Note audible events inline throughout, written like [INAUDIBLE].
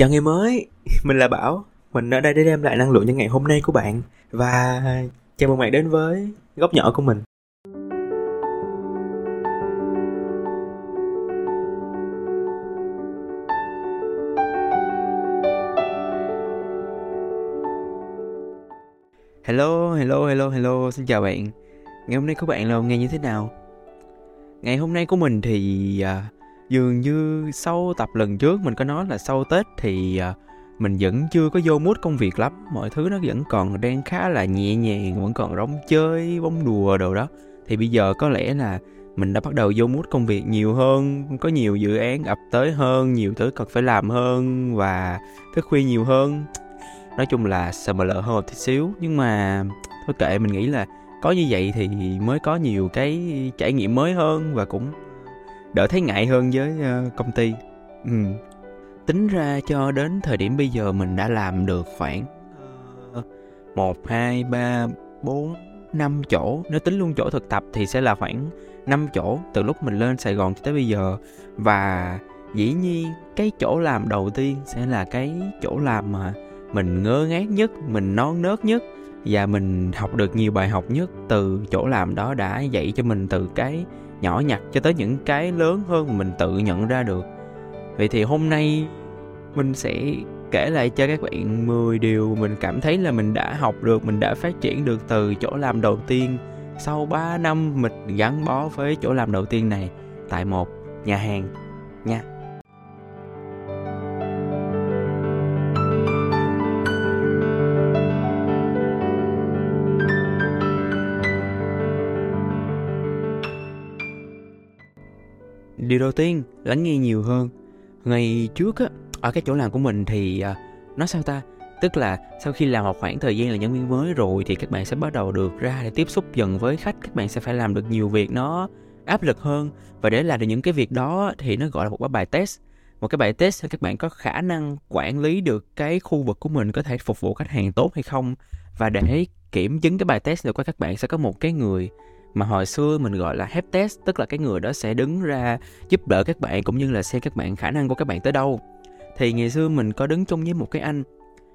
Chào ngày mới, [LAUGHS] mình là Bảo. Mình ở đây để đem lại năng lượng cho ngày hôm nay của bạn. Và chào mừng bạn đến với góc nhỏ của mình. Hello, hello, hello, hello, xin chào bạn. Ngày hôm nay của bạn là ngày như thế nào? Ngày hôm nay của mình thì uh, dường như sau tập lần trước mình có nói là sau Tết thì à, mình vẫn chưa có vô mút công việc lắm. Mọi thứ nó vẫn còn đang khá là nhẹ nhàng, vẫn còn rong chơi bóng đùa đồ đó. Thì bây giờ có lẽ là mình đã bắt đầu vô mút công việc nhiều hơn, có nhiều dự án ập tới hơn, nhiều thứ cần phải làm hơn và thức khuya nhiều hơn. Nói chung là sờ mờ lờ hơn một tí xíu, nhưng mà thôi kệ, mình nghĩ là có như vậy thì mới có nhiều cái trải nghiệm mới hơn và cũng đỡ thấy ngại hơn với uh, công ty. Ừ. tính ra cho đến thời điểm bây giờ mình đã làm được khoảng ờ, một hai ba bốn năm chỗ. Nếu tính luôn chỗ thực tập thì sẽ là khoảng 5 chỗ từ lúc mình lên Sài Gòn cho tới bây giờ. Và dĩ nhiên cái chỗ làm đầu tiên sẽ là cái chỗ làm mà mình ngơ ngác nhất mình non nớt nhất và mình học được nhiều bài học nhất từ chỗ làm đó đã dạy cho mình từ cái nhỏ nhặt cho tới những cái lớn hơn mà mình tự nhận ra được. Vậy thì hôm nay mình sẽ kể lại cho các bạn 10 điều mình cảm thấy là mình đã học được, mình đã phát triển được từ chỗ làm đầu tiên. Sau 3 năm mình gắn bó với chỗ làm đầu tiên này, tại một nhà hàng nha. Điều đầu tiên lắng nghe nhiều hơn. Ngày trước á ở cái chỗ làm của mình thì à, nói sao ta? Tức là sau khi làm một khoảng thời gian là nhân viên mới rồi thì các bạn sẽ bắt đầu được ra để tiếp xúc dần với khách. Các bạn sẽ phải làm được nhiều việc nó áp lực hơn. Và để làm được những cái việc đó thì nó gọi là một bài test. Một cái bài test các bạn có khả năng quản lý được cái khu vực của mình có thể phục vụ khách hàng tốt hay không. Và để kiểm chứng cái bài test được các bạn sẽ có một cái người mà hồi xưa mình gọi là help test tức là cái người đó sẽ đứng ra giúp đỡ các bạn cũng như là xem các bạn khả năng của các bạn tới đâu. Thì ngày xưa mình có đứng chung với một cái anh.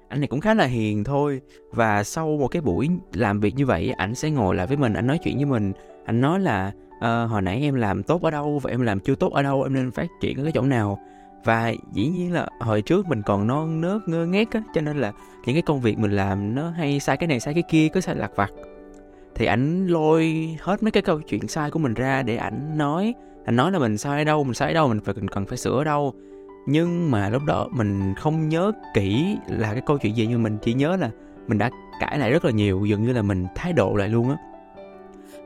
Anh này cũng khá là hiền thôi. Và sau một cái buổi làm việc như vậy ảnh sẽ ngồi lại với mình anh nói chuyện với mình. Anh nói là uh, hồi nãy em làm tốt ở đâu và em làm chưa tốt ở đâu em nên phát triển ở cái chỗ nào? Và dĩ nhiên là hồi trước mình còn non nớt ngơ ngác á cho nên là những cái công việc mình làm nó hay sai cái này sai cái kia cứ sai lạc vặt thì ảnh lôi hết mấy cái câu chuyện sai của mình ra để ảnh nói. Ảnh nói là mình sai ở đâu mình sai ở đâu mình phải cần, cần phải sửa ở đâu. Nhưng mà lúc đó mình không nhớ kỹ là cái câu chuyện gì nhưng mình chỉ nhớ là mình đã cãi lại rất là nhiều dường như là mình thái độ lại luôn á.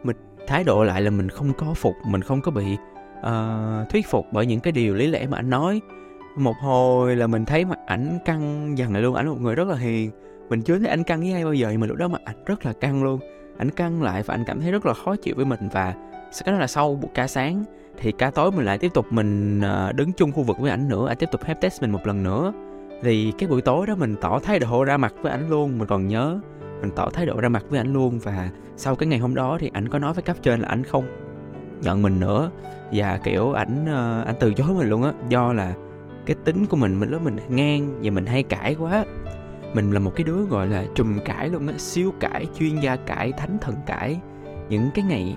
Mình thái độ lại là mình không có phục mình không có bị uh, thuyết phục bởi những cái điều lý lẽ mà anh nói. Một hồi là mình thấy mặt ảnh căng dần lại luôn ảnh là một người rất là hiền. Mình chưa thấy anh căng với ai bao giờ nhưng mà lúc đó mặt ảnh rất là căng luôn ảnh căng lại và anh cảm thấy rất là khó chịu với mình và cái đó là sau buổi ca sáng thì ca tối mình lại tiếp tục mình ờ, đứng chung khu vực với ảnh nữa anh tiếp tục help test mình một lần nữa. Thì cái buổi tối đó mình tỏ thái độ ra mặt với ảnh luôn, mình còn nhớ, mình tỏ thái độ ra mặt với ảnh luôn và sau cái ngày hôm đó thì ảnh có nói với cấp trên là ảnh không nhận mình nữa. Và kiểu ảnh ờ, ảnh từ chối mình luôn á, do là cái tính của mình mình lúc mình ngang và mình hay cãi quá mình là một cái đứa gọi là trùm cãi luôn á, siêu cãi, chuyên gia cãi, thánh thần cãi. Những cái ngày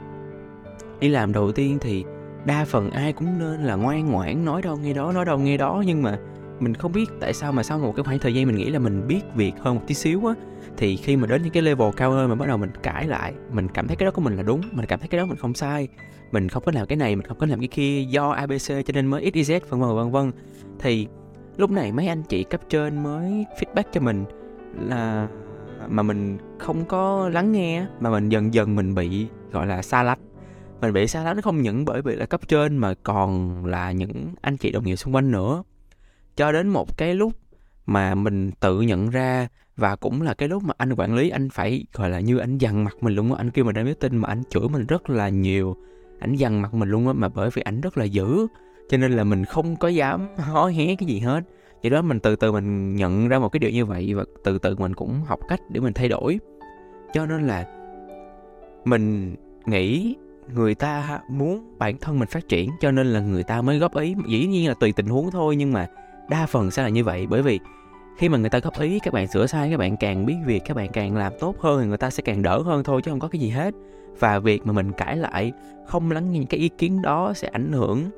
đi làm đầu tiên thì đa phần ai cũng nên là ngoan ngoãn nói đâu nghe đó, nói đâu nghe đó. Nhưng mà mình không biết tại sao mà sau một cái khoảng thời gian mình nghĩ là mình biết việc hơn một tí xíu á, thì khi mà đến những cái level cao hơn mà bắt đầu mình cãi lại, mình cảm thấy cái đó của mình là đúng, mình cảm thấy cái đó mình không sai. Mình không có làm cái này, mình không có làm cái kia, do abc cho nên mới xyz vân vân vân vân. Thì lúc này mấy anh chị cấp trên mới feedback cho mình là mà mình không có lắng nghe, mà mình dần dần mình bị, gọi là, xa lánh. Mình bị xa lánh không những bởi vì là cấp trên mà còn là những anh chị đồng nghiệp xung quanh nữa. Cho đến một cái lúc mà mình tự nhận ra và cũng là cái lúc mà anh quản lý, anh phải, gọi là, như anh dằn mặt mình luôn á. Anh kêu mình ra tin mà anh chửi mình rất là nhiều, ảnh dằn mặt mình luôn á, mà bởi vì ảnh rất là dữ cho nên là mình không có dám hó hé cái gì hết. Vậy đó, mình từ từ mình nhận ra một cái điều như vậy và từ từ mình cũng học cách để mình thay đổi. Cho nên là mình nghĩ người ta muốn bản thân mình phát triển, cho nên là người ta mới góp ý. Dĩ nhiên là tùy tình huống thôi, nhưng mà đa phần sẽ là như vậy. Bởi vì khi mà người ta góp ý, các bạn sửa sai, các bạn càng biết việc, các bạn càng làm tốt hơn thì người ta sẽ càng đỡ hơn thôi, chứ không có cái gì hết. Và việc mà mình cãi lại, không lắng nghe những cái ý kiến đó sẽ ảnh hưởng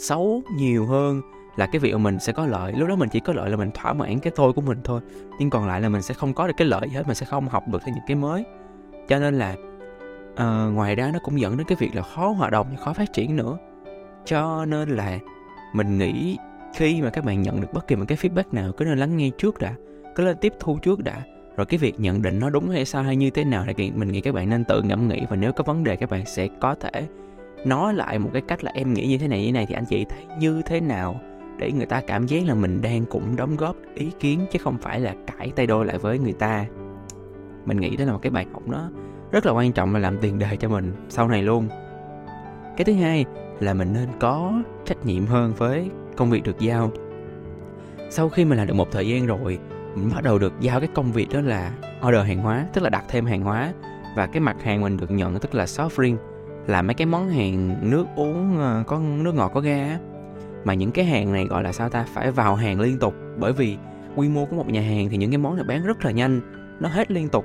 xấu nhiều hơn là cái việc mà mình sẽ có lợi. Lúc đó mình chỉ có lợi là mình thỏa mãn cái tôi của mình thôi. Nhưng còn lại là mình sẽ không có được cái lợi gì hết mình sẽ không học được thêm những cái mới. Cho nên là uh, ngoài ra nó cũng dẫn đến cái việc là khó hoạt động khó phát triển nữa. Cho nên là mình nghĩ khi mà các bạn nhận được bất kỳ một cái feedback nào cứ nên lắng nghe trước đã cứ lên tiếp thu trước đã. Rồi cái việc nhận định nó đúng hay sai hay như thế nào thì mình nghĩ các bạn nên tự ngẫm nghĩ và nếu có vấn đề các bạn sẽ có thể nói lại một cái cách là em nghĩ như thế này như thế này thì anh chị thấy như thế nào để người ta cảm giác là mình đang cũng đóng góp ý kiến chứ không phải là cãi tay đôi lại với người ta. Mình nghĩ đó là một cái bài học nó rất là quan trọng là làm tiền đề cho mình sau này luôn. Cái thứ hai là mình nên có trách nhiệm hơn với công việc được giao. Sau khi mình làm được một thời gian rồi, mình bắt đầu được giao cái công việc đó là order hàng hóa, tức là đặt thêm hàng hóa và cái mặt hàng mình được nhận, tức là soft drink là mấy cái món hàng nước uống ờ, có nước ngọt, có ga mà những cái hàng này, gọi là sao ta, phải vào hàng liên tục. Bởi vì quy mô của một nhà hàng thì những cái món này bán rất là nhanh, nó hết liên tục.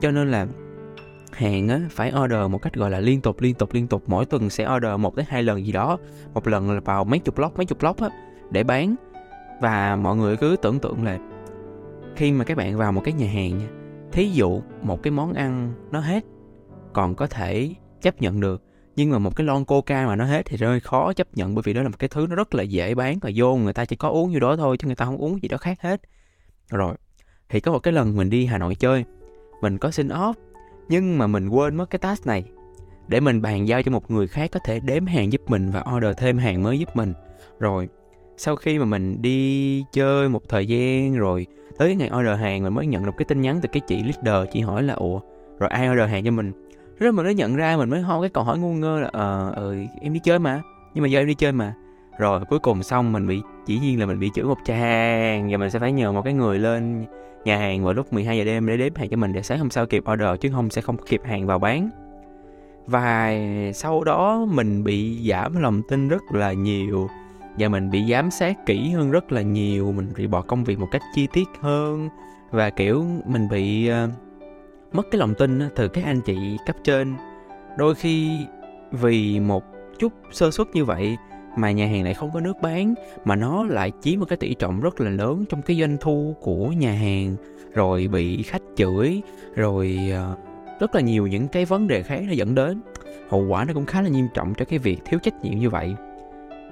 Cho nên là hàng á, phải order một cách, gọi là, liên tục liên tục liên tục. Mỗi tuần sẽ order một tới hai lần gì đó. Một lần là vào mấy chục lốc mấy chục lốc á, để bán. Và mọi người cứ tưởng tượng là khi mà các bạn vào một cái nhà hàng nha, thí dụ một cái món ăn nó hết, còn có thể chấp nhận được. Nhưng mà một cái lon coca mà nó hết thì rơi khó chấp nhận, bởi vì đó là một cái thứ nó rất là dễ bán và vô người ta chỉ có uống như đó thôi, chứ người ta không uống gì đó khác hết. Rồi, thì có một cái lần mình đi hà nội chơi, mình có xin off, nhưng mà mình quên mất cái task này. Để mình bàn giao cho một người khác có thể đếm hàng giúp mình và order thêm hàng mới giúp mình. Rồi, sau khi mà mình đi chơi một thời gian rồi, tới ngày order hàng mình mới nhận được cái tin nhắn từ cái chị leader, chị hỏi là, ủa, rồi ai order hàng cho mình? Rồi mình mới nhận ra mình mới ho cái câu hỏi ngu ngơ là ờ ừ, em đi chơi mà. Nhưng mà giờ em đi chơi mà. Rồi cuối cùng xong mình bị chỉ nhiên là mình bị chửi một trang và mình sẽ phải nhờ một cái người lên nhà hàng vào lúc 12 giờ đêm để đếm hàng cho mình để sáng hôm sau kịp order chứ không sẽ không kịp hàng vào bán. Và sau đó mình bị giảm lòng tin rất là nhiều và mình bị giám sát kỹ hơn rất là nhiều mình bị bỏ công việc một cách chi tiết hơn và kiểu mình bị uh, mất cái lòng tin từ các anh chị cấp trên. Đôi khi vì một chút sơ suất như vậy mà nhà hàng lại không có nước bán, mà nó lại chiếm một cái tỷ trọng rất là lớn trong cái doanh thu của nhà hàng, rồi bị khách chửi, rồi ờ, rất là nhiều những cái vấn đề khác nó dẫn đến. Hậu quả nó cũng khá là nghiêm trọng cho cái việc thiếu trách nhiệm như vậy.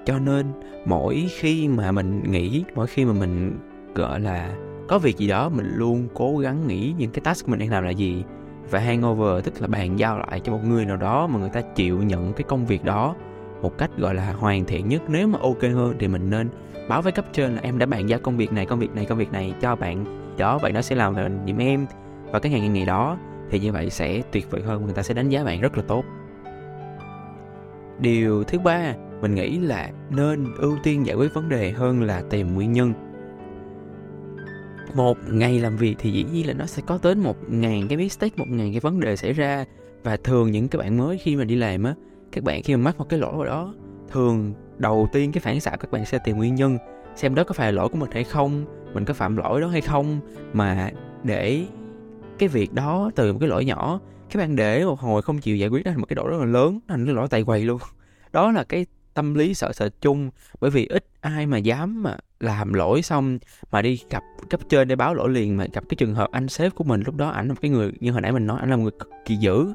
Cho nên mỗi khi mà mình nghĩ, mỗi khi mà mình, gọi là có việc gì đó mình luôn cố gắng nghĩ những cái task mình đang làm là gì và hangover, tức là bàn giao lại cho một người nào đó mà người ta chịu nhận cái công việc đó một cách, gọi là, hoàn thiện nhất. Nếu mà ok hơn thì mình nên báo với cấp trên là em đã bàn giao công việc này, công việc này, công việc này cho bạn đó bạn đó sẽ làm về giùm em. Và cái ngày ngày đó thì như vậy sẽ tuyệt vời hơn, người ta sẽ đánh giá bạn rất là tốt. Điều thứ ba, mình nghĩ là nên ưu tiên giải quyết vấn đề hơn là tìm nguyên nhân một ngày làm việc thì dĩ nhiên là nó sẽ có tới một ngàn cái mistake, một ngàn cái vấn đề xảy ra. Và thường những các bạn mới khi mà đi làm á, các bạn khi mà mắc một cái lỗi vào đó, thường đầu tiên cái phản xạ các bạn sẽ tìm nguyên nhân, xem đó có phải là lỗi của mình hay không, mình có phạm lỗi đó hay không. Mà để cái việc đó từ một cái lỗi nhỏ, các bạn để một hồi không chịu giải quyết thành một cái lỗi rất là lớn thành cái lỗi tay quầy luôn. [LAUGHS] Đó là cái tâm lý sợ sợ chung, bởi vì ít ai mà dám mà làm lỗi xong mà đi gặp cấp trên để báo lỗi liền mà gặp cái trường hợp anh sếp của mình lúc đó, ảnh là một cái người như hồi nãy mình nói, ảnh là một người cực kỳ dữ.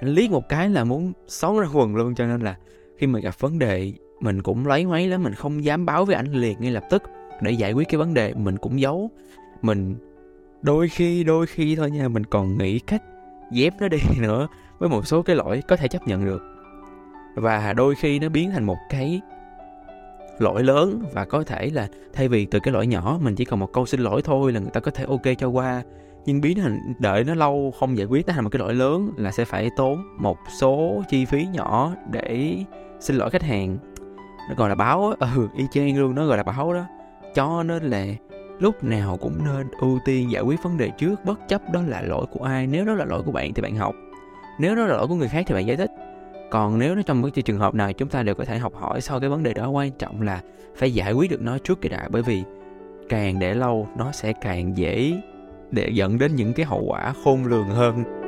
Anh liếc một cái là muốn xấu ra quần luôn, cho nên là khi mà gặp vấn đề, mình cũng lấy máy lắm, mình không dám báo với ảnh liền ngay lập tức để giải quyết cái vấn đề, mình cũng giấu. Mình đôi khi đôi khi thôi nha, mình còn nghĩ cách dép nó đi [LAUGHS] nữa với một số cái lỗi có thể chấp nhận được và đôi khi nó biến thành một cái lỗi lớn và có thể là thay vì từ cái lỗi nhỏ, mình chỉ cần một câu xin lỗi thôi là người ta có thể ok cho qua. Nhưng biến thành, đợi nó lâu không giải quyết thành một cái lỗi lớn là sẽ phải tốn một số chi phí nhỏ để xin lỗi khách hàng. Nó gọi là báo [LAUGHS] ừ y chang luôn, nó gọi là báo đó. Cho nên là lúc nào cũng nên ưu tiên giải quyết vấn đề trước, bất chấp đó là lỗi của ai. Nếu đó là lỗi của bạn thì bạn học. Nếu đó là lỗi của người khác thì bạn giải thích còn nếu nó trong cái trường hợp này, chúng ta đều có thể học hỏi sau cái vấn đề đó. Quan trọng là phải giải quyết được nó trước cái đã, bởi vì càng để lâu, nó sẽ càng dễ để dẫn đến những cái hậu quả khôn lường hơn.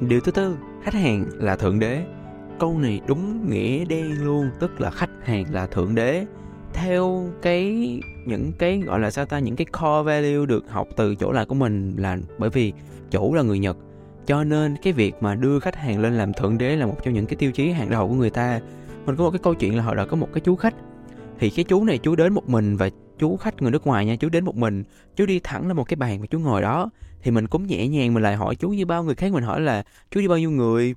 Điều thứ tư, khách hàng là thượng đế. Câu này đúng nghĩa đen luôn, tức là khách hàng là thượng đế. Theo cái những cái gọi là sao ta những cái core value được học từ chỗ lại của mình là bởi vì chủ là người Nhật cho nên cái việc mà đưa khách hàng lên làm thượng đế là một trong những cái tiêu chí hàng đầu của người ta mình có một cái câu chuyện là hồi đó có một cái chú khách thì cái chú này chú đến một mình và chú khách người nước ngoài nha chú đến một mình chú đi thẳng lên một cái bàn mà chú ngồi đó. Thì mình cũng nhẹ nhàng mình lại hỏi chú như bao người khác mình hỏi là chú đi bao nhiêu người?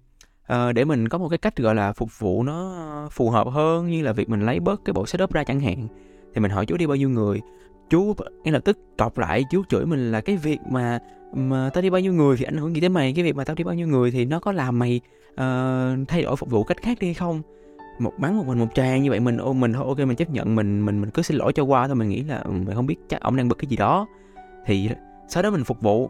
À, để mình có một cái cách gọi là phục vụ nó ờ, phù hợp hơn như là việc mình lấy bớt cái bộ setup ra chẳng hạn. Thì mình hỏi chú đi bao nhiêu người? Chú ngay lập tức cọc lại chú chửi mình là cái việc mà mà tao đi bao nhiêu người thì ảnh hưởng gì tới mày? Cái việc mà tao đi bao nhiêu người thì nó có làm mày uh, thay đổi phục vụ cách khác đi không? Một bắn một mình một trang như vậy mình ô mình thôi ok mình chấp nhận mình mình mình cứ xin lỗi cho qua thôi mình nghĩ là ừ, mình không biết chắc ông đang bực cái gì đó. Thì sau đó mình phục vụ.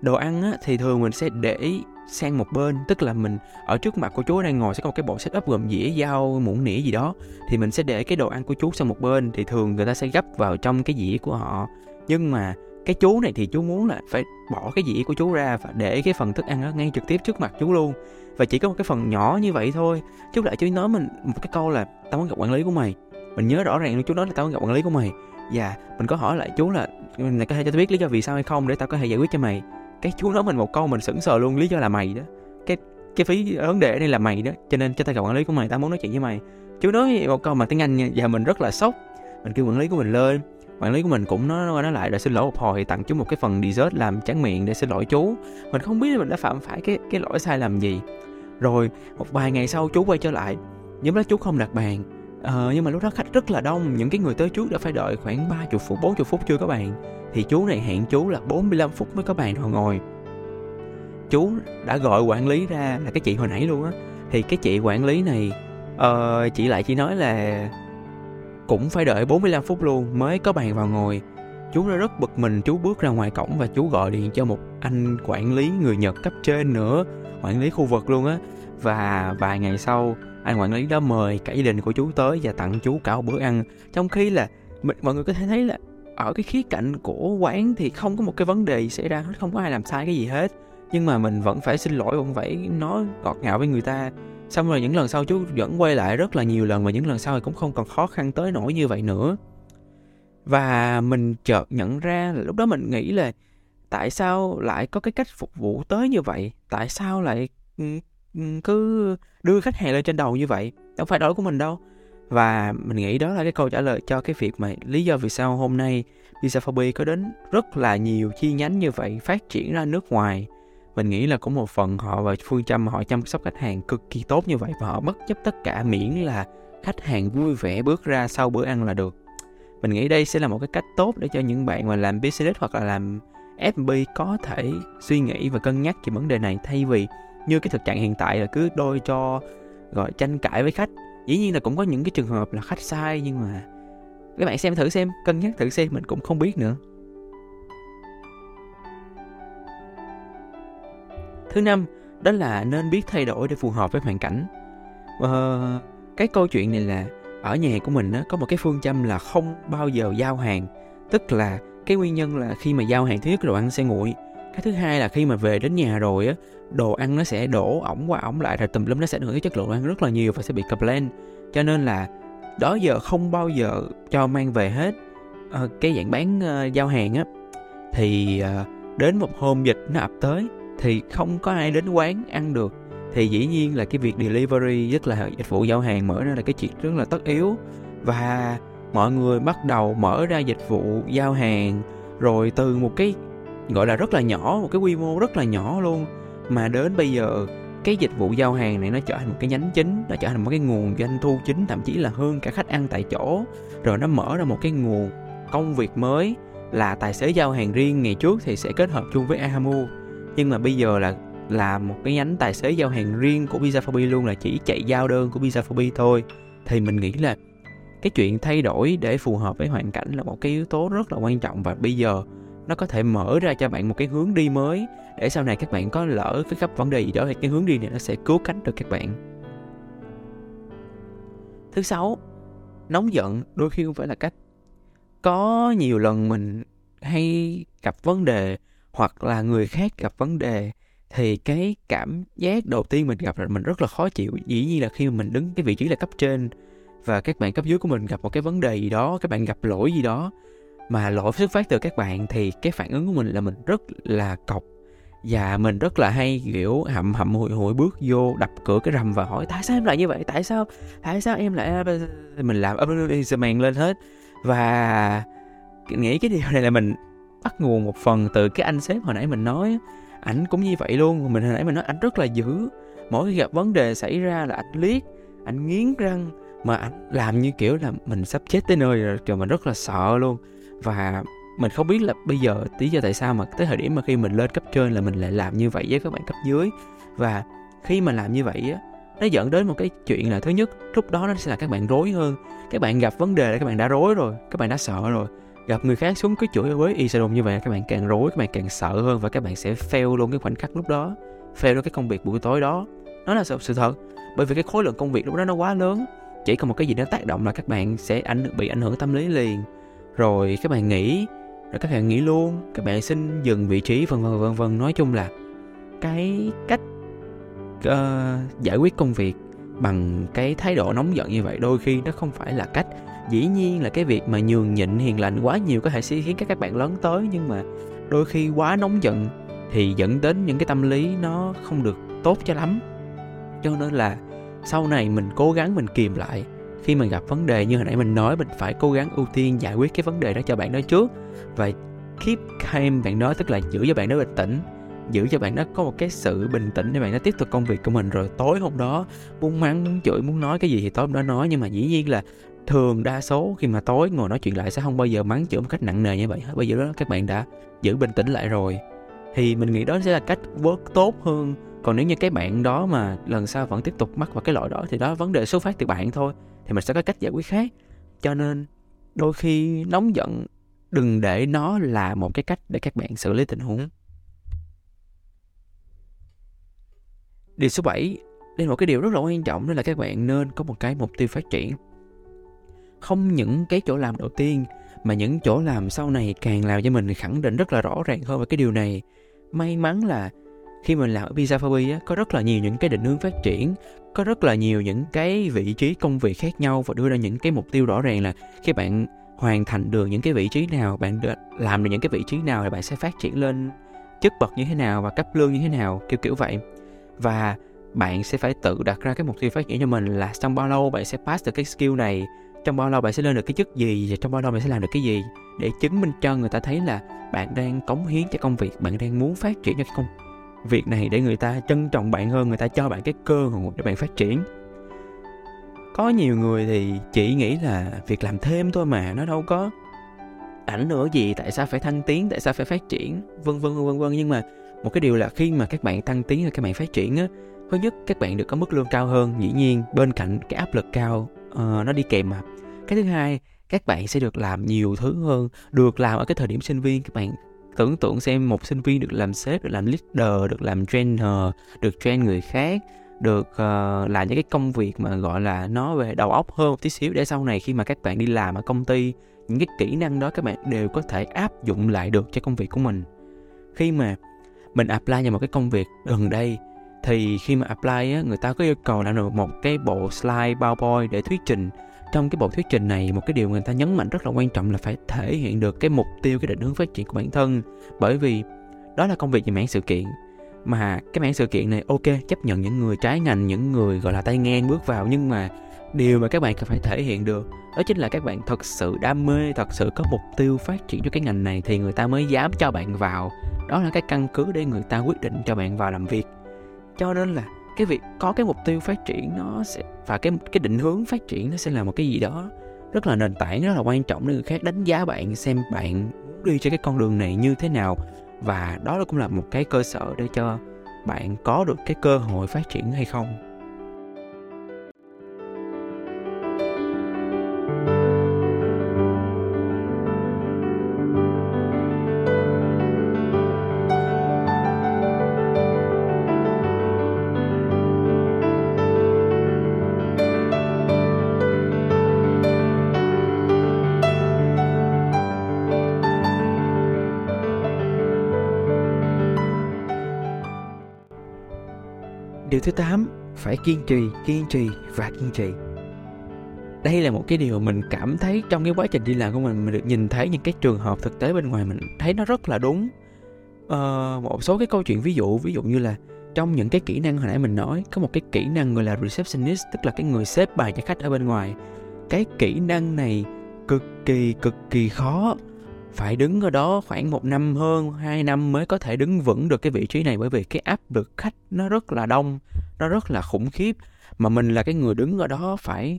Đồ ăn á, thì thường mình sẽ để sang một bên tức là mình ở trước mặt của chú đang ngồi sẽ có một cái bộ setup gồm dĩa dao muỗng nĩa gì đó. Thì mình sẽ để cái đồ ăn của chú sang một bên thì thường người ta sẽ gấp vào trong cái dĩa của họ. Nhưng mà cái chú này thì chú muốn là phải bỏ cái dĩa của chú ra và để cái phần thức ăn đó ngay trực tiếp trước mặt chú luôn và chỉ có một cái phần nhỏ như vậy thôi. Chú lại chú nói mình một cái câu là tao muốn gặp quản lý của mày. Mình nhớ rõ ràng luôn, chú nói là tao muốn gặp quản lý của mày. Và mình có hỏi lại chú là này có thể cho tôi biết lý do vì sao hay không để tao có thể giải quyết cho mày? Cái chú nói mình một câu mình sững sờ luôn, lý do là mày đó. Cái cái phí vấn đề đây là mày đó, cho nên cho tao gặp quản lý của mày, tao muốn nói chuyện với mày. Chú nói một câu mà tiếng anh nha và mình rất là sốc. Mình kêu quản lý của mình lên. Quản lý của mình cũng nói nói lại rồi xin lỗi một hồi, tặng chú một cái phần dessert làm tráng miệng để xin lỗi chú. Mình không biết mình đã phạm phải cái cái lỗi sai lầm gì rồi một vài ngày sau chú quay trở lại. Nhưng đó chú không đặt bàn. Ờ, nhưng mà lúc đó khách rất là đông. Những cái người tới trước đã phải đợi khoảng 30 phút 40 phút chưa có bàn. Thì chú này hẹn chú là 45 phút mới có bàn rồi ngồi. Chú đã gọi quản lý ra là cái chị hồi nãy luôn á. Thì cái chị quản lý này uh, chị lại chỉ nói là cũng phải đợi 45 phút luôn mới có bàn vào ngồi. Chú rất bực mình chú bước ra ngoài cổng và chú gọi điện cho một anh quản lý người nhật cấp trên nữa quản lý khu vực luôn á. Và vài ngày sau, anh quản lý đó mời cả gia đình của chú tới và tặng chú cả một bữa ăn. Trong khi là mình, mọi người có thể thấy là ở cái khía cạnh của quán thì không có một cái vấn đề xảy ra hết, không có ai làm sai cái gì hết. Nhưng mà mình vẫn phải xin lỗi, vẫn phải nói ngọt ngào với người ta. Xong rồi những lần sau chú vẫn quay lại rất là nhiều lần và những lần sau thì cũng không còn khó khăn tới nổi như vậy nữa. Và mình chợt nhận ra là lúc đó mình nghĩ là tại sao lại có cái cách phục vụ tới như vậy? Tại sao lại ừ, ừ, cứ đưa khách hàng lên trên đầu như vậy? Đâu phải lỗi của mình đâu. Và mình nghĩ đó là cái câu trả lời cho cái việc mà lý do vì sao hôm nay Pizza có đến rất là nhiều chi nhánh như vậy phát triển ra nước ngoài. Mình nghĩ là có một phần họ và phương châm họ chăm sóc khách hàng cực kỳ tốt như vậy và họ bất chấp tất cả miễn là khách hàng vui vẻ bước ra sau bữa ăn là được. Mình nghĩ đây sẽ là một cái cách tốt để cho những bạn mà làm business hoặc là làm F&B có thể suy nghĩ và cân nhắc về vấn đề này thay vì như cái thực trạng hiện tại là cứ đôi cho gọi tranh cãi với khách. Dĩ nhiên là cũng có những cái trường hợp là khách sai nhưng mà các bạn xem thử xem cân nhắc thử xem mình cũng không biết nữa. Thứ năm đó là nên biết thay đổi để phù hợp với hoàn cảnh. Ờ, cái câu chuyện này là ở nhà của mình á, có một cái phương châm là không bao giờ giao hàng tức là cái nguyên nhân là khi mà giao hàng thứ nhất đồ ăn sẽ nguội. Cái thứ hai là khi mà về đến nhà rồi á đồ ăn nó sẽ đổ ổng qua ổng lại rồi tùm lum nó sẽ ảnh hưởng tới chất lượng ăn rất là nhiều và sẽ bị complain. Cho nên là đó giờ không bao giờ cho mang về hết à, cái dạng bán uh, giao hàng á. Thì uh, đến một hôm dịch nó ập tới thì không có ai đến quán ăn được. Thì dĩ nhiên là cái việc delivery rất là dịch vụ giao hàng mở ra là cái chuyện rất là tất yếu. Và mọi người bắt đầu mở ra dịch vụ giao hàng, rồi từ một cái, gọi là rất là nhỏ, một cái quy mô rất là nhỏ luôn. Mà đến bây giờ, cái dịch vụ giao hàng này nó trở thành một cái nhánh chính, nó trở thành một cái nguồn doanh thu chính, thậm chí là hơn cả khách ăn tại chỗ. Rồi nó mở ra một cái nguồn công việc mới là tài xế giao hàng riêng. Ngày trước thì sẽ kết hợp chung với Ahamu. Nhưng mà bây giờ là là một cái nhánh tài xế giao hàng riêng của Pizza for luôn, là chỉ chạy giao đơn của Pizza for thôi. Thì mình nghĩ là cái chuyện thay đổi để phù hợp với hoàn cảnh là một cái yếu tố rất là quan trọng và bây giờ nó có thể mở ra cho bạn một cái hướng đi mới để sau này các bạn có lỡ cái gặp vấn đề gì đó thì cái hướng đi này nó sẽ cứu cánh được các bạn. Thứ sáu, nóng giận đôi khi không phải là cách. Có nhiều lần mình hay gặp vấn đề hoặc là người khác gặp vấn đề thì cái cảm giác đầu tiên mình gặp là mình rất là khó chịu. Dĩ nhiên là khi mà mình đứng cái vị trí là cấp trên và các bạn cấp dưới của mình gặp một cái vấn đề gì đó, các bạn gặp lỗi gì đó mà lỗi xuất phát từ các bạn thì cái phản ứng của mình là mình rất là cọc. Và mình rất là hay, kiểu, hậm hậm hụi hụi bước vô đập cửa cái rầm và hỏi, tại sao em lại như vậy? Tại sao tại sao em lại mình làm màn lên hết. Và nghĩ cái điều này là mình bắt nguồn một phần từ cái anh sếp hồi nãy mình nói ảnh cũng như vậy luôn, mình hồi nãy mình nói ảnh rất là dữ. Mỗi khi gặp vấn đề xảy ra là ảnh liếc, ảnh nghiến răng mà anh làm như kiểu là mình sắp chết tới nơi rồi trời mình rất là sợ luôn. Và mình không biết là bây giờ tí do tại sao mà tới thời điểm mà khi mình lên cấp trên là mình lại làm như vậy với các bạn cấp dưới. Và khi mà làm như vậy á nó dẫn đến một cái chuyện là thứ nhất lúc đó nó sẽ là các bạn rối hơn. Các bạn gặp vấn đề là các bạn đã rối rồi các bạn đã sợ rồi. Gặp người khác xuống cứ chửi với y như vậy các bạn càng rối các bạn càng sợ hơn và các bạn sẽ fail luôn cái khoảnh khắc lúc đó fail luôn cái công việc buổi tối đó. Nó là sự, sự thật. Bởi vì cái khối lượng công việc lúc đó nó quá lớn chỉ có một cái gì đó tác động là các bạn sẽ ảnh bị ảnh hưởng tâm lý liền. Rồi các bạn nghỉ rồi các bạn nghỉ luôn các bạn xin dừng vị trí vân vân vân vân. Nói chung là cái cách uh, giải quyết công việc bằng cái thái độ nóng giận như vậy đôi khi nó không phải là cách. Dĩ nhiên là cái việc mà nhường nhịn hiền lành quá nhiều có thể sẽ khiến các các bạn lớn tới nhưng mà đôi khi quá nóng giận thì dẫn đến những cái tâm lý nó không được tốt cho lắm. Cho nên là sau này mình cố gắng mình kìm lại. Khi mình gặp vấn đề như hồi nãy mình nói, mình phải cố gắng ưu tiên giải quyết cái vấn đề đó cho bạn đó trước. Và keep calm bạn đó, tức là giữ cho bạn đó bình tĩnh. Giữ cho bạn đó có một cái sự bình tĩnh để bạn đó tiếp tục công việc của mình. Rồi tối hôm đó, muốn mắng, muốn chửi, muốn nói cái gì thì tối hôm đó nói. Nhưng mà dĩ nhiên là thường đa số khi mà tối ngồi nói chuyện lại sẽ không bao giờ mắng chửi một cách nặng nề như vậy bây giờ đó các bạn đã giữ bình tĩnh lại rồi. Thì mình nghĩ đó sẽ là cách work tốt hơn còn nếu như cái bạn đó mà lần sau vẫn tiếp tục mắc vào cái lỗi đó thì đó, vấn đề xuất phát từ bạn thôi, thì mình sẽ có cách giải quyết khác. Cho nên, đôi khi nóng giận, đừng để nó là một cái cách để các bạn xử lý tình huống. Điều số 7 đây là một cái điều rất là quan trọng, đó là các bạn nên có một cái mục tiêu phát triển. Không những cái chỗ làm đầu tiên, mà những chỗ làm sau này càng làm cho mình khẳng định rất là rõ ràng hơn về cái điều này. May mắn là khi mình làm ở Pizza Fabi á, có rất là nhiều những cái định hướng phát triển có rất là nhiều những cái vị trí công việc khác nhau và đưa ra những cái mục tiêu rõ ràng là khi bạn hoàn thành được những cái vị trí nào bạn được làm được những cái vị trí nào thì bạn sẽ phát triển lên chức bậc như thế nào và cấp lương như thế nào kiểu kiểu vậy. Và bạn sẽ phải tự đặt ra cái mục tiêu phát triển cho mình là trong bao lâu bạn sẽ pass được cái skill này trong bao lâu bạn sẽ lên được cái chức gì và trong bao lâu bạn sẽ làm được cái gì để chứng minh cho người ta thấy là bạn đang cống hiến cho công việc bạn đang muốn phát triển cho cái công việc này để người ta trân trọng bạn hơn người ta cho bạn cái cơ hội để bạn phát triển. Có nhiều người thì chỉ nghĩ là việc làm thêm thôi mà nó đâu có ảnh hưởng gì tại sao phải thăng tiến tại sao phải phát triển vân vân vân vân. Nhưng mà một cái điều là khi mà các bạn tăng tiến hay các bạn phát triển á thứ nhất các bạn được có mức lương cao hơn. Dĩ nhiên bên cạnh cái áp lực cao uh, nó đi kèm mà. Cái thứ hai các bạn sẽ được làm nhiều thứ hơn được làm ở cái thời điểm sinh viên các bạn tưởng tượng xem một sinh viên được làm sếp được làm leader được làm trainer được train người khác được uh, làm những cái công việc mà gọi là nó về đầu óc hơn một tí xíu để sau này khi mà các bạn đi làm ở công ty những cái kỹ năng đó các bạn đều có thể áp dụng lại được cho công việc của mình. Khi mà mình apply vào một cái công việc gần đây thì khi mà apply á, người ta có yêu cầu làm được một cái bộ slide PowerPoint để thuyết trình trong cái bộ thuyết trình này, một cái điều người ta nhấn mạnh rất là quan trọng là phải thể hiện được cái mục tiêu, cái định hướng phát triển của bản thân. Bởi vì đó là công việc về mảng sự kiện. Mà cái mảng sự kiện này, ok, chấp nhận những người trái ngành, những người, gọi là tay ngang bước vào, nhưng mà điều mà các bạn cần phải thể hiện được đó chính là các bạn thật sự đam mê, thật sự có mục tiêu phát triển cho cái ngành này thì người ta mới dám cho bạn vào. Đó là cái căn cứ để người ta quyết định cho bạn vào làm việc. Cho nên là cái việc có cái mục tiêu phát triển nó sẽ, và cái cái định hướng phát triển nó sẽ là một cái gì đó rất là nền tảng, rất là quan trọng để người khác đánh giá bạn, xem bạn đi trên cái con đường này như thế nào. Và đó cũng là một cái cơ sở để cho bạn có được cái cơ hội phát triển hay không. Điều thứ 8, phải kiên trì, kiên trì và kiên trì. Đây là một cái điều mình cảm thấy trong cái quá trình đi làm của mình mình được nhìn thấy những cái trường hợp thực tế bên ngoài mình thấy nó rất là đúng. Ờ, một số cái câu chuyện ví dụ ví dụ như là trong những cái kỹ năng hồi nãy mình nói có một cái kỹ năng gọi là receptionist tức là cái người xếp bài cho khách ở bên ngoài. Cái kỹ năng này cực kỳ cực kỳ khó phải đứng ở đó khoảng một năm hơn, hai năm mới có thể đứng vững được cái vị trí này bởi vì cái áp lực khách nó rất là đông, nó rất là khủng khiếp. Mà mình là cái người đứng ở đó phải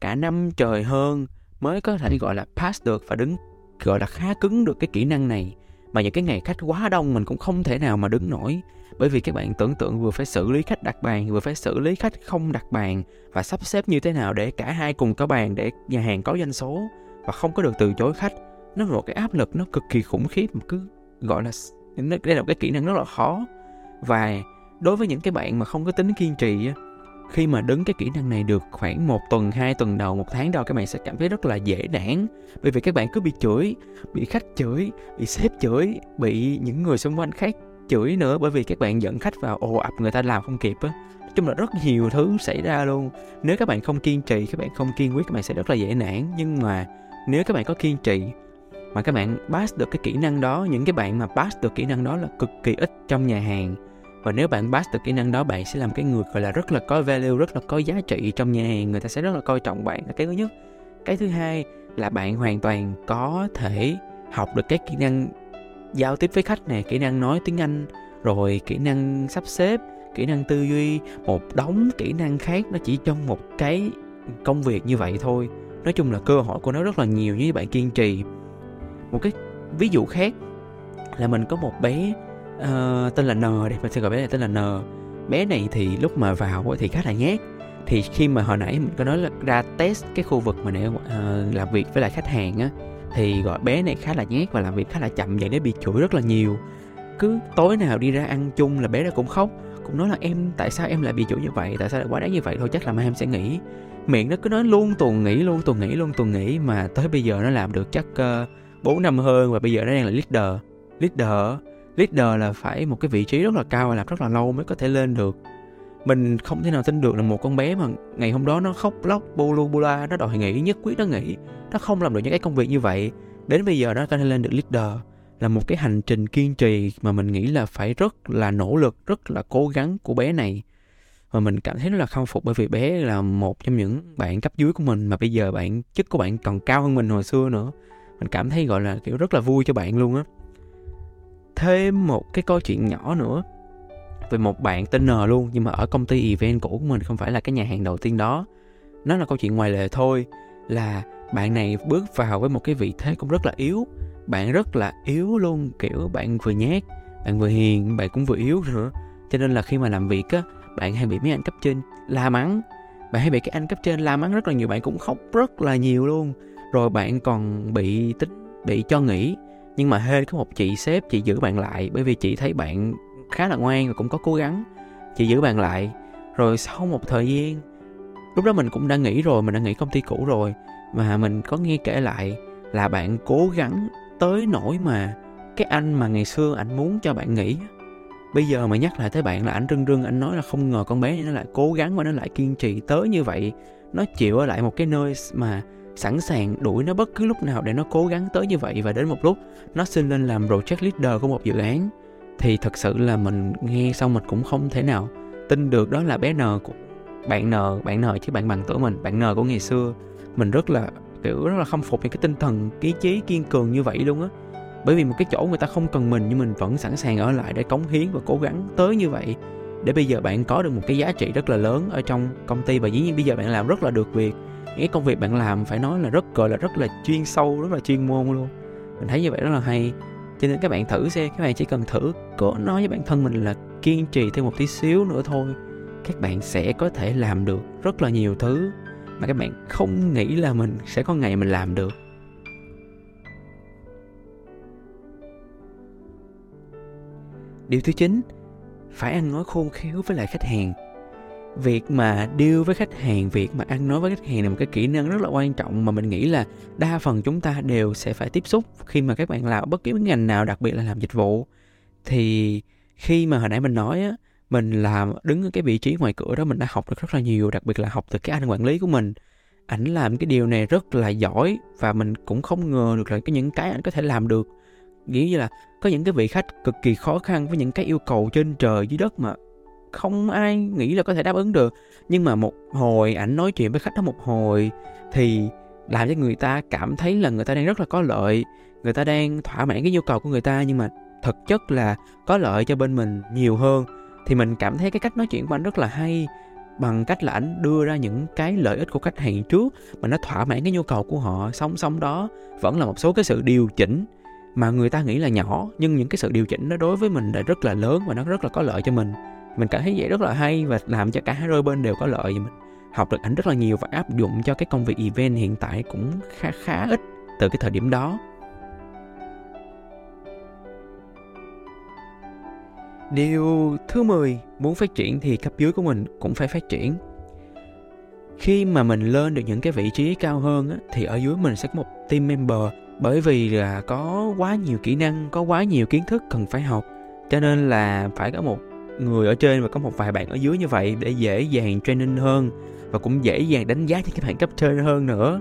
cả năm trời hơn mới có thể gọi là pass được và đứng, gọi là khá cứng được cái kỹ năng này. Mà những cái ngày khách quá đông mình cũng không thể nào mà đứng nổi. Bởi vì các bạn tưởng tượng vừa phải xử lý khách đặt bàn, vừa phải xử lý khách không đặt bàn và sắp xếp như thế nào để cả hai cùng có bàn, để nhà hàng có doanh số và không có được từ chối khách nó một cái áp lực nó cực kỳ khủng khiếp mà cứ gọi là đây là một cái kỹ năng rất là khó. Và đối với những cái bạn mà không có tính kiên trì á, khi mà đứng cái kỹ năng này được khoảng một tuần, hai tuần đầu, một tháng đầu, các bạn sẽ cảm thấy rất là dễ nản. Bởi vì các bạn cứ bị chửi, bị khách chửi, bị sếp chửi, bị những người xung quanh khác chửi nữa, bởi vì các bạn dẫn khách vào ồ ập người ta làm không kịp á. Nói chung là rất nhiều thứ xảy ra luôn. Nếu các bạn không kiên trì, các bạn không kiên quyết, các bạn sẽ rất là dễ nản. Nhưng mà nếu các bạn có kiên trì mà các bạn pass được cái kỹ năng đó, những cái bạn mà pass được kỹ năng đó là cực kỳ ít trong nhà hàng. Và nếu bạn pass được kỹ năng đó, bạn sẽ làm cái người, gọi là, rất là có value, rất là có giá trị trong nhà hàng. Người ta sẽ rất là coi trọng bạn, là cái thứ nhất. Cái thứ hai là bạn hoàn toàn có thể học được cái kỹ năng giao tiếp với khách này kỹ năng nói tiếng anh, rồi kỹ năng sắp xếp, kỹ năng tư duy, một đống kỹ năng khác. Nó chỉ trong một cái công việc như vậy thôi. Nói chung là cơ hội của nó rất là nhiều, nếu bạn kiên trì một cái ví dụ khác là mình có một bé uh, tên là N đây mình sẽ gọi bé này tên là N. Bé này thì lúc mà vào thì khá là nhát. Thì khi mà hồi nãy mình có nói là ra test cái khu vực mà để uh, làm việc với lại khách hàng á thì gọi bé này khá là nhát và làm việc khá là chậm vậy để bị chửi rất là nhiều. Cứ tối nào đi ra ăn chung là bé đó cũng khóc cũng nói là em tại sao em lại bị chửi như vậy? Tại sao lại quá đáng như vậy? Thôi chắc là mai em sẽ nghỉ. Miệng nó cứ nói luôn tuần nghỉ luôn tuần nghỉ luôn tuần nghỉ mà tới bây giờ nó làm được chắc uh, 4 năm hơn và bây giờ nó đang là leader. Leader leader là phải một cái vị trí rất là cao và làm rất là lâu mới có thể lên được. Mình không thể nào tin được là một con bé mà ngày hôm đó nó khóc lóc, bô lu la, nó đòi nghỉ, nhất quyết nó nghỉ. Nó không làm được những cái công việc như vậy. Đến bây giờ nó có thể lên được leader. Là một cái hành trình kiên trì mà mình nghĩ là phải rất là nỗ lực, rất là cố gắng của bé này. Và mình cảm thấy rất là khâm phục bởi vì bé là một trong những bạn cấp dưới của mình mà bây giờ bạn, chức của bạn còn cao hơn mình hồi xưa nữa mình cảm thấy, gọi là, kiểu, rất là vui cho bạn luôn á. Thêm một cái câu chuyện nhỏ nữa về một bạn tên N luôn, nhưng mà ở công ty event cũ của mình, không phải là cái nhà hàng đầu tiên đó. Nó là câu chuyện ngoài lề thôi, là bạn này bước vào với một cái vị thế cũng rất là yếu. Bạn rất là yếu luôn, kiểu, bạn vừa nhát, bạn vừa hiền, bạn cũng vừa yếu nữa. Cho nên là khi mà làm việc á, bạn hay bị mấy anh cấp trên la mắng. Bạn hay bị cái anh cấp trên la mắng rất là nhiều, bạn cũng khóc rất là nhiều luôn rồi bạn còn bị tính bị cho nghỉ. Nhưng mà hên có một chị sếp, chị giữ bạn lại, bởi vì chị thấy bạn khá là ngoan và cũng có cố gắng. Chị giữ bạn lại. Rồi sau một thời gian, lúc đó mình cũng đã nghỉ rồi, mình đã nghỉ công ty cũ rồi, mà mình có nghe kể lại là bạn cố gắng tới nỗi mà cái anh mà ngày xưa anh muốn cho bạn nghỉ bây giờ mà nhắc lại tới bạn là anh rưng rưng anh nói là không ngờ con bé này nó lại cố gắng và nó lại kiên trì tới như vậy. Nó chịu ở lại một cái nơi mà sẵn sàng đuổi nó bất cứ lúc nào để nó cố gắng tới như vậy và đến một lúc, nó xin lên làm project leader của một dự án. Thì thật sự là mình nghe xong mình cũng không thể nào tin được đó là bé N của, bạn N bạn N chứ bạn bằng tuổi mình, bạn N của ngày xưa. Mình rất là, kiểu, rất là khâm phục những cái tinh thần, ý chí kiên cường như vậy luôn á. Bởi vì một cái chỗ người ta không cần mình nhưng mình vẫn sẵn sàng ở lại để cống hiến và cố gắng tới như vậy. Để bây giờ bạn có được một cái giá trị rất là lớn ở trong công ty và dĩ nhiên bây giờ bạn làm rất là được việc cái công việc bạn làm phải nói là rất, gọi là rất là chuyên sâu, rất là chuyên môn luôn. Mình thấy như vậy rất là hay. Cho nên các bạn thử xem, các bạn chỉ cần thử cố nói với bản thân mình là kiên trì thêm một tí xíu nữa thôi. Các bạn sẽ có thể làm được rất là nhiều thứ mà các bạn không nghĩ là mình sẽ có ngày mình làm được. Điều thứ chín, phải ăn nói khôn khéo với lại khách hàng việc mà deal với khách hàng, việc mà ăn nói với khách hàng là một cái kỹ năng rất là quan trọng mà mình nghĩ là đa phần chúng ta đều sẽ phải tiếp xúc khi mà các bạn làm bất kỳ cái ngành nào, đặc biệt là làm dịch vụ. Thì khi mà hồi nãy mình nói á, mình làm, đứng ở cái vị trí ngoài cửa đó, mình đã học được rất là nhiều, đặc biệt là học từ cái anh quản lý của mình. Ảnh làm cái điều này rất là giỏi và mình cũng không ngờ được là cái những cái ảnh có thể làm được. Nghĩ như là có những cái vị khách cực kỳ khó khăn với những cái yêu cầu trên trời, dưới đất mà không ai nghĩ là có thể đáp ứng được. Nhưng mà một hồi ảnh nói chuyện với khách đó một hồi, thì làm cho người ta cảm thấy là người ta đang rất là có lợi. Người ta đang thỏa mãn cái nhu cầu của người ta, nhưng mà thực chất là có lợi cho bên mình nhiều hơn. Thì mình cảm thấy cái cách nói chuyện của anh rất là hay, bằng cách là ảnh đưa ra những cái lợi ích của khách hàng trước, mà nó thỏa mãn cái nhu cầu của họ. Song song đó, vẫn là một số cái sự điều chỉnh mà người ta nghĩ là nhỏ, nhưng những cái sự điều chỉnh đó đối với mình là rất là lớn và nó rất là có lợi cho mình mình cảm thấy vậy rất là hay và làm cho cả hai đôi bên đều có lợi mình học được ảnh rất là nhiều và áp dụng cho cái công việc event hiện tại cũng khá khá ít từ cái thời điểm đó Điều thứ 10, muốn phát triển thì cấp dưới của mình cũng phải phát triển. Khi mà mình lên được những cái vị trí cao hơn á, thì ở dưới mình sẽ có một team member bởi vì là có quá nhiều kỹ năng, có quá nhiều kiến thức cần phải học. Cho nên là phải có một người ở trên và có một vài bạn ở dưới như vậy để dễ dàng training hơn và cũng dễ dàng đánh giá cho các bạn cấp trên hơn nữa.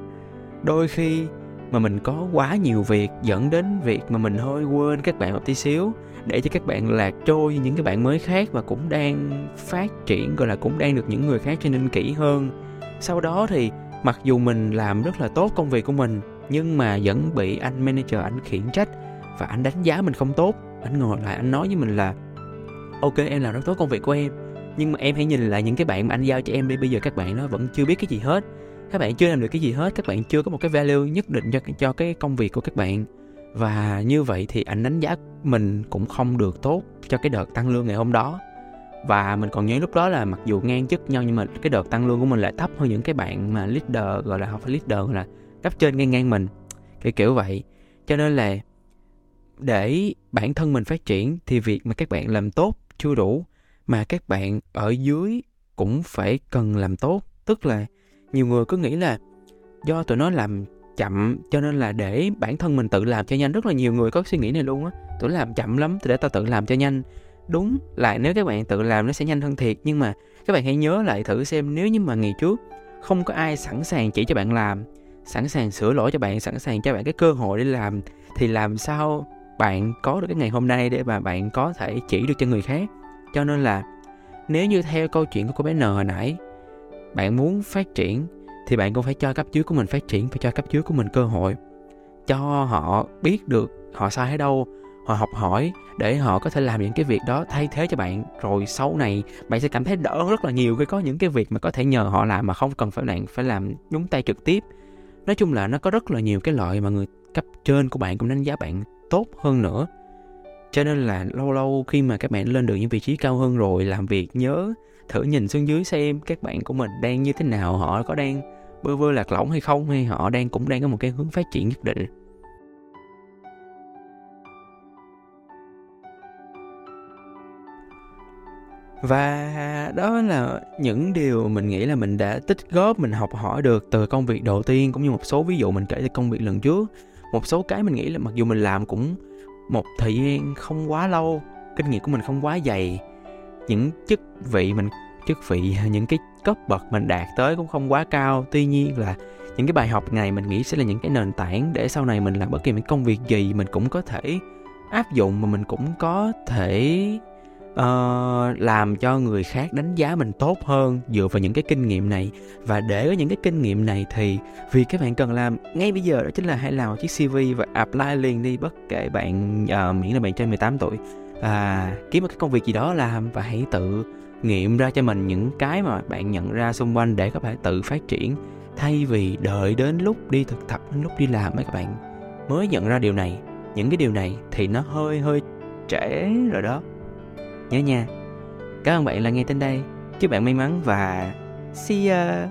Đôi khi mà mình có quá nhiều việc dẫn đến việc mà mình hơi quên các bạn một tí xíu để cho các bạn lạc trôi những cái bạn mới khác và cũng đang phát triển, gọi là cũng đang được những người khác cho nên kỹ hơn sau đó thì mặc dù mình làm rất là tốt công việc của mình, nhưng mà vẫn bị anh manager, anh khiển trách và anh đánh giá mình không tốt anh ngồi lại, anh nói với mình là ok, em làm rất tốt công việc của em. Nhưng mà em hãy nhìn lại những cái bạn mà anh giao cho em đi. Bây giờ các bạn nó vẫn chưa biết cái gì hết. Các bạn chưa làm được cái gì hết. Các bạn chưa có một cái value nhất định cho cho cái công việc của các bạn. Và như vậy thì anh đánh giá mình cũng không được tốt cho cái đợt tăng lương ngày hôm đó. Và mình còn nhớ lúc đó là mặc dù ngang chức nhau, nhưng mà cái đợt tăng lương của mình lại thấp hơn những cái bạn mà leader, gọi là không phải leader, gọi là, cấp trên ngang ngang mình. Kiểu kiểu vậy. Cho nên là để bản thân mình phát triển thì việc mà các bạn làm tốt chưa đủ, mà các bạn ở dưới cũng phải cần làm tốt. Tức là nhiều người cứ nghĩ là do tụi nó làm chậm, cho nên là để bản thân mình tự làm cho nhanh. Rất là nhiều người có suy nghĩ này luôn á. Tụi làm chậm lắm thì để tao tự làm cho nhanh. Đúng là nếu các bạn tự làm nó sẽ nhanh hơn thiệt, nhưng mà các bạn hãy nhớ lại thử xem, nếu như mà ngày trước không có ai sẵn sàng chỉ cho bạn làm, sẵn sàng sửa lỗi cho bạn, sẵn sàng cho bạn cái cơ hội để làm, thì làm sao bạn có được cái ngày hôm nay để mà bạn có thể chỉ được cho người khác. Cho nên là nếu như theo câu chuyện của cô bé N hồi nãy, bạn muốn phát triển thì bạn cũng phải cho cấp dưới của mình phát triển phải cho cấp dưới của mình cơ hội. Cho họ biết được họ sai ở đâu, họ học hỏi để họ có thể làm những cái việc đó thay thế cho bạn. Rồi sau này bạn sẽ cảm thấy đỡ rất là nhiều khi có những cái việc mà có thể nhờ họ làm mà không cần phải bạn phải làm nhúng tay trực tiếp. Nói chung là nó có rất là nhiều cái loại mà người cấp trên của bạn cũng đánh giá bạn tốt hơn nữa. Cho nên là lâu lâu khi mà các bạn lên được những vị trí cao hơn rồi, làm việc nhớ thử nhìn xuống dưới xem các bạn của mình đang như thế nào, họ có đang bơ vơ lạc lõng hay không, hay họ đang cũng đang có một cái hướng phát triển nhất định. Và đó là những điều mình nghĩ là mình đã tích góp, mình học hỏi được từ công việc đầu tiên, cũng như một số ví dụ mình kể từ công việc lần trước một số cái mình nghĩ là mặc dù mình làm cũng một thời gian không quá lâu, kinh nghiệm của mình không quá dày. Những chức vị mình, chức vị, [LAUGHS] những cái cấp bậc mình đạt tới cũng không quá cao. Tuy nhiên là những cái bài học này mình nghĩ sẽ là những cái nền tảng để sau này mình làm bất kỳ những công việc gì mình cũng có thể áp dụng mà mình cũng có thể uh, làm cho người khác đánh giá mình tốt hơn dựa vào những cái kinh nghiệm này. Và để có những cái kinh nghiệm này thì việc các bạn cần làm ngay bây giờ đó chính là hãy làm một chiếc CV và apply liền đi bất kể bạn uh, miễn là bạn trên 18 tuổi. Và kiếm một cái công việc gì đó làm và hãy tự nghiệm ra cho mình những cái mà bạn nhận ra xung quanh để các bạn tự phát triển. Thay vì đợi đến lúc đi thực tập đến lúc đi làm mấy các bạn. Mới nhận ra điều này. Những cái điều này thì nó hơi hơi trễ rồi đó nhớ nha. Cảm ơn bạn là nghe tên đây. Chúc bạn may mắn và see ya.